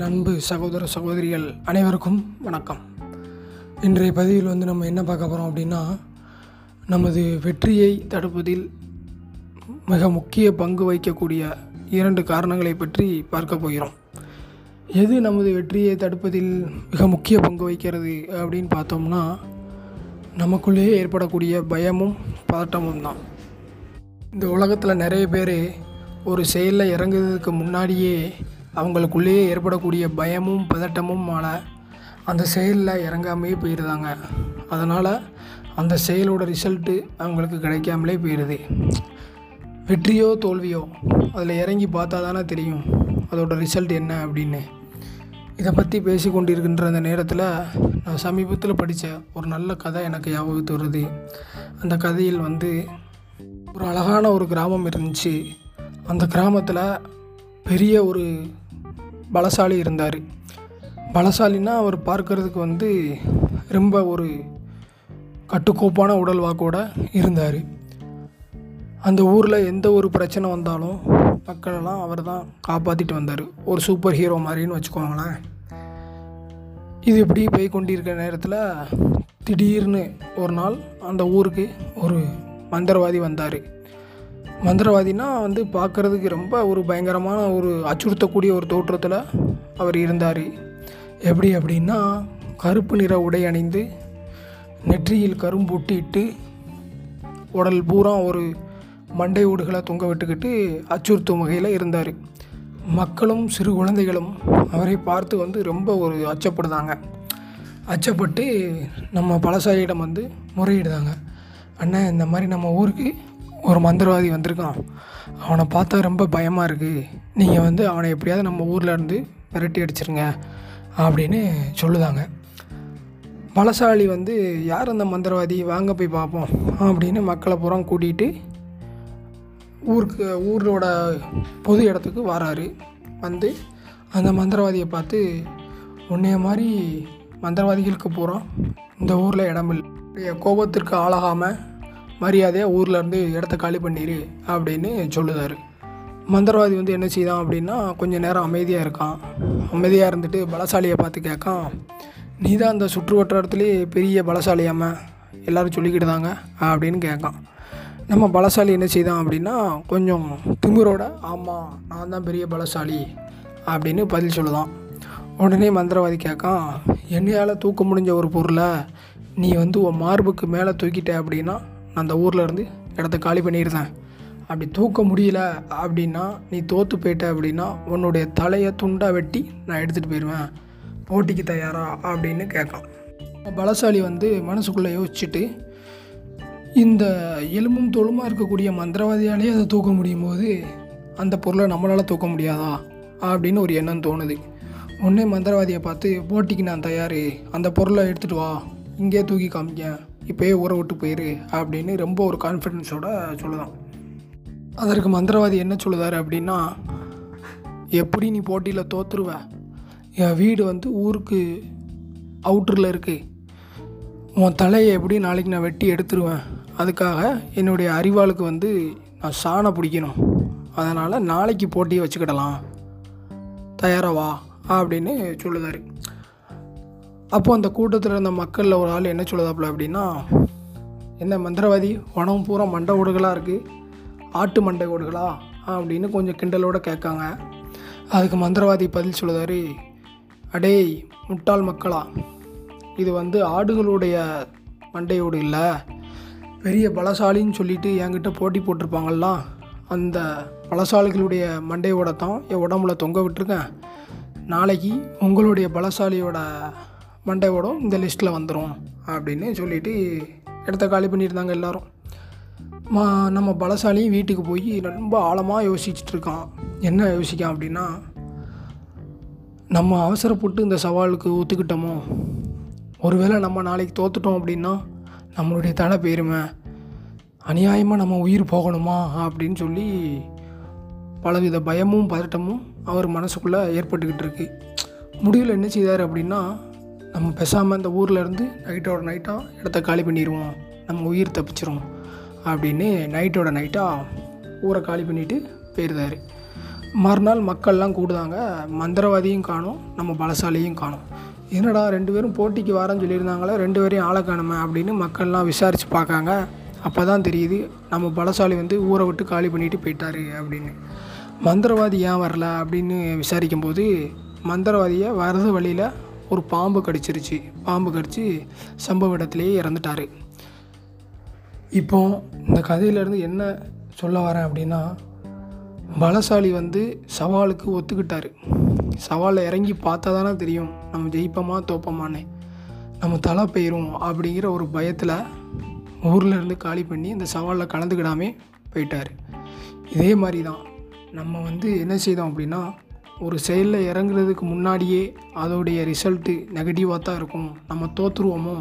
நண்பு அன்பு சகோதர சகோதரிகள் அனைவருக்கும் வணக்கம். இன்றைய பதிவில் வந்து நம்ம என்ன பார்க்க போகிறோம் அப்படின்னா நமது வெற்றியை தடுப்பதில் மிக முக்கிய பங்கு வகிக்கக்கூடிய இரண்டு காரணங்களை பற்றி பார்க்க போகிறோம். எது நமது வெற்றியை தடுப்பதில் மிக முக்கிய பங்கு வகிக்கிறது அப்படின்னு பார்த்தோம்னா நமக்குள்ளேயே ஏற்படக்கூடிய பயமும் பதட்டமும் தான். இந்த உலகத்தில் நிறைய பேர் ஒரு செயலில் இறங்குறதுக்கு முன்னாடியே அவங்களுக்குள்ளேயே ஏற்படக்கூடிய பயமும் பதட்டமுமான அந்த செயலில் இறங்காமையே போயிடுதாங்க அதனால் அந்த செயலோட ரிசல்ட்டு அவங்களுக்கு கிடைக்காமலே போயிடுது வெற்றியோ தோல்வியோ அதில் இறங்கி பார்த்தா தானே தெரியும் அதோட ரிசல்ட் என்ன அப்படின்னு. இதை பற்றி பேசி கொண்டிருக்கின்ற அந்த நேரத்தில் நான் சமீபத்தில் படித்த ஒரு நல்ல கதை எனக்கு ஞாபகத்து வருது. அந்த கதையில் வந்து ஒரு அழகான ஒரு கிராமம் இருந்துச்சு. அந்த கிராமத்தில் பெரிய ஒரு பலசாலி இருந்தார். பலசாலின்னா அவர் பார்க்கறதுக்கு வந்து ரொம்ப ஒரு கட்டுக்கோப்பான உடல் வாக்கோட இருந்தார். அந்த ஊரில் எந்த ஒரு பிரச்சனை வந்தாலும் மக்களெல்லாம் அவர் தான் காப்பாற்றிட்டு வந்தார். ஒரு சூப்பர் ஹீரோ மாதிரின்னு வச்சுக்கோங்களேன். இது இப்படி போய் கொண்டிருக்கிற நேரத்தில் திடீர்னு ஒரு நாள் அந்த ஊருக்கு ஒரு மந்திரவாதி வந்தார். மந்திரவாதினா வந்து பார்க்குறதுக்கு ரொம்ப ஒரு பயங்கரமான ஒரு அச்சுறுத்தக்கூடிய ஒரு தோற்றத்தில் அவர் இருந்தார். எப்படி அப்படின்னா கருப்பு நிற உடை அணிந்து நெற்றியில் கரும்பூட்டிட்டு உடல் பூரா ஒரு மண்டை ஓடுகளை தொங்க விட்டுக்கிட்டு அச்சுறுத்தும் வகையில் இருந்தார். மக்களும் சிறு குழந்தைகளும் அவரை பார்த்து வந்து ரொம்ப ஒரு அச்சப்படுதாங்க. அச்சப்பட்டு நம்ம பலசாலியிடம் வந்து முறையிடுதாங்க. அண்ணன் இந்த மாதிரி நம்ம ஊருக்கு ஒரு மந்திரவாதி வந்திருக்கான். அவனை பார்த்தா ரொம்ப பயமாக இருக்குது நீங்கள் வந்து அவனை எப்படியாவது நம்ம ஊரில் இருந்து விரட்டி அடிச்சிருங்க அப்படின்னு சொல்லுதாங்க. பலசாலி வந்து யார் அந்த மந்திரவாதி? வாங்க போய் பார்ப்போம் அப்படின்னு மக்களை புறம் கூட்டிகிட்டு ஊருக்கு ஊரோட பொது இடத்துக்கு வராரு. வந்து அந்த மந்திரவாதியை பார்த்து உன்னைய மாதிரி மந்திரவாதிகளுக்கு போகிறோம் இந்த ஊரில் இடமில்லை. கோபத்திற்கு ஆளாகாமல் மரியாதையாக ஊரில் இருந்து இடத்த காலி பண்ணிடு அப்படின்னு சொல்லுதார். மந்திரவாதி வந்து என்ன செய்தான் அப்படின்னா கொஞ்சம் நேரம் அமைதியாக இருக்கான். அமைதியாக இருந்துட்டு பலசாலியை பார்த்து கேட்கான் நீ தான் அந்த சுற்று வட்டாரத்துலேயே பெரிய பலசாலியாம எல்லோரும் சொல்லிக்கிட்டு தாங்க அப்படின்னு கேட்கான். நம்ம பலசாலி என்ன செய்தான் அப்படின்னா கொஞ்சம் திமிரோட ஆமாம் நான் தான் பெரிய பலசாலி அப்படின்னு பதில் சொல்லுதான். உடனே மந்திரவாதி கேட்கான் என்னையால் தூக்க முடிஞ்ச ஒரு பொருளை நீ வந்து உன் மார்புக்கு மேலே தூக்கிட்ட அப்படின்னா நான் அந்த ஊரில் இருந்து இடத்த காலி பண்ணியிருந்தேன் அப்படி தூக்க முடியல அப்படின்னா நீ தோற்று போயிட்ட அப்படின்னா உன்னுடைய தலையை துண்டாக வெட்டி நான் எடுத்துகிட்டு போயிடுவேன் போட்டிக்கு தயாரா அப்படின்னு கேட்கான். பலசாலி வந்து மனசுக்குள்ளே யோசிச்சுட்டு இந்த எலும்பும் தோலுமாக இருக்கக்கூடிய மந்திரவாதியாலேயே அதை தூக்க முடியும் போது அந்த பொருளை நம்மளால் தூக்க முடியாதா? அப்படின்னு ஒரு எண்ணம் தோணுது. உடனே மந்திரவாதியை பார்த்து போட்டிக்கு நான் தயார். அந்த பொருளை எடுத்துகிட்டு வா. இங்கே தூக்கி காமிக்க இப்போயே ஊற விட்டு போயிரு அப்படின்னு ரொம்ப ஒரு கான்ஃபிடென்ஸோட சொல்லலாம் அதற்கு மந்திரவாதி என்ன சொல்லுதார் அப்படின்னா எப்படி நீ போட்டியில் தோற்றுருவ என் வீடு வந்து ஊருக்கு அவுட்டரில் இருக்குது உன் தலையை எப்படி நாளைக்கு நான் வெட்டி எடுத்துருவேன்? அதுக்காக என்னுடைய அறிவாளுக்கு வந்து நான் சாணை பிடிக்கணும். அதனால் நாளைக்கு போட்டியை வச்சுக்கிடலாம். தயாராவா அப்படின்னு சொல்லுதார். அப்போ அந்த கூட்டத்தில் இருந்த மக்களில் ஒரு ஆள் என்ன சொல்லுதாப்புல அப்படின்னா என்ன மந்திரவாதி? உணவு பூரா மண்டை ஓடுகளாக இருக்குது ஆட்டு மண்டை ஓடுகளா? அப்படின்னு கொஞ்சம் கிண்டலோடு கேட்காங்க. அதுக்கு மந்திரவாதி பதில் சொல்லுதாரு அடேய் முட்டாள் மக்களா இது வந்து ஆடுகளுடைய மண்டையோடு இல்லை. பெரிய பலசாலின்னு சொல்லிட்டு என்கிட்ட போட்டி போட்டிருப்பாங்கள்ல அந்த பலசாலிகளுடைய மண்டையோட தான் என் உடம்புல தொங்க விட்டுருக்கேன். நாளைக்கு உங்களுடைய பலசாலியோட மண்டையோடும் இந்த லிஸ்ட்டில் வந்துடும் அப்படின்னு சொல்லிட்டு இடத்த காலி பண்ணியிருந்தாங்க எல்லோரும். மா நம்ம பலசாலியும் வீட்டுக்கு போய் ரொம்ப ஆழமாக யோசிச்சுட்ருக்கான் என்ன யோசிக்கான் அப்படின்னா நம்ம அவசரப்பட்டு இந்த சவாலுக்கு ஒத்துக்கிட்டோமோ? ஒருவேளை நம்ம நாளைக்கு தோத்துட்டோம் அப்படின்னா நம்மளுடைய தலை போயிருமே அநியாயமாக நம்ம உயிர் போகணுமா அப்படின்னு சொல்லி பலவித பயமும் பதட்டமும் அவர் மனசுக்குள்ளே ஏற்பட்டுக்கிட்டு இருக்கு. முடிவில் என்ன செய்தார் அப்படின்னா நம்ம பேசாமல் இந்த ஊரில் இருந்து நைட்டோட நைட்டாக இடத்த காலி பண்ணிடுவோம். நம்ம உயிர் தப்பிச்சிரும் அப்படின்னு நைட்டோட நைட்டாக ஊரை காலி பண்ணிவிட்டு போயிருந்தார். மறுநாள் மக்கள்லாம் கூடுதாங்க மந்திரவாதியும் காணும் நம்ம பலசாலியும் காணும். என்னடா ரெண்டு பேரும் போட்டிக்கு வரேன்னு சொல்லியிருந்தாங்களே ரெண்டு பேரையும் ஆளை காணுமே அப்படின்னு மக்கள்லாம் விசாரித்து பார்க்காங்க. அப்போ தான் தெரியுது நம்ம பலசாலி வந்து ஊரை விட்டு காலி பண்ணிட்டு போயிட்டாரு அப்படின்னு. மந்திரவாதி ஏன் வரல அப்படின்னு விசாரிக்கும்போது மந்திரவாதியை வரது வழியில் ஒரு பாம்பு கடிச்சிருச்சு. பாம்பு கடித்து சம்பவ இடத்துலையே இறந்துட்டார். இப்போ இந்த கதையிலேருந்து என்ன சொல்ல வரேன் அப்படின்னா பலசாலி வந்து சவாலுக்கு ஒத்துக்கிட்டாரு. சவாலில் இறங்கி பார்த்தா தானே தெரியும் நம்ம ஜெயிப்போமா தோப்போமான்னு. நம்ம தலை பெயரும் அப்படிங்கிற ஒரு பயத்தில் ஊரில் இருந்து காலி பண்ணி இந்த சவாலில் கலந்துக்கிடாமே போயிட்டார். இதே மாதிரி தான் நம்ம வந்து என்ன செய்தோம் அப்படின்னா ஒரு செயலில் இறங்குறதுக்கு முன்னாடியே அதோடைய ரிசல்ட்டு நெகட்டிவாக தான் இருக்கும். நம்ம தோற்றுருவோமோ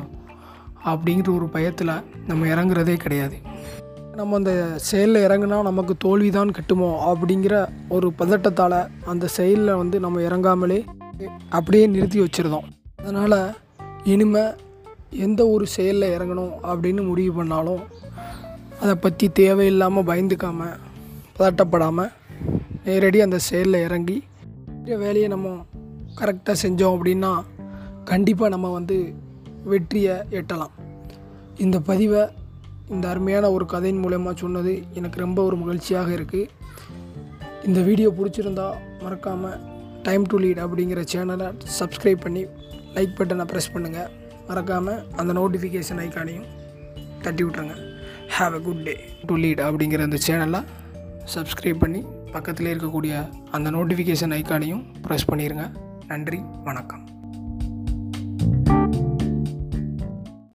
அப்படிங்கிற ஒரு பயத்தில் நம்ம இறங்குறதே கிடையாது. நம்ம அந்த செயலில் இறங்குனா நமக்கு தோல்வி தான் கட்டுமோ? அப்படிங்கிற ஒரு பதட்டத்தால் அந்த செயலில் வந்து நம்ம இறங்காமலே அப்படியே நிறுத்தி வச்சுருந்தோம். அதனால் இனிமே எந்த ஒரு செயலில் இறங்கணும் அப்படின்னு முடிவு பண்ணாலும் அதை பற்றி தேவையில்லாமல் பயந்துக்காமல் பதட்டப்படாமல் நேரடி அந்த செயலில் இறங்கி இந்த வேலையை நம்ம கரெக்டாக செஞ்சோம் அப்படின்னா கண்டிப்பாக நம்ம வந்து வெற்றியை எட்டலாம். இந்த பதிவை இந்த அருமையான ஒரு கதையின் மூலயமா சொன்னது எனக்கு ரொம்ப ஒரு மகிழ்ச்சியாக இருக்குது இந்த வீடியோ பிடிச்சிருந்தா மறக்காமல் டைம் டு லீட் அப்படிங்கிற சேனலை சப்ஸ்கிரைப் பண்ணி லைக் பட்டனை ப்ரெஸ் பண்ணுங்கள் மறக்காமல் அந்த நோட்டிஃபிகேஷன் ஐக்கானையும் தட்டி விட்ருங்க have a good day to lead அப்படிங்கிற அந்த சேனலை சப்ஸ்கிரைப் பண்ணி பக்கத்தில் இருக்கக்கூடிய அந்த நோட்டிஃபிகேஷன் ஐக்கானையும் ப்ரெஸ் பண்ணிடுங்க நன்றி வணக்கம்.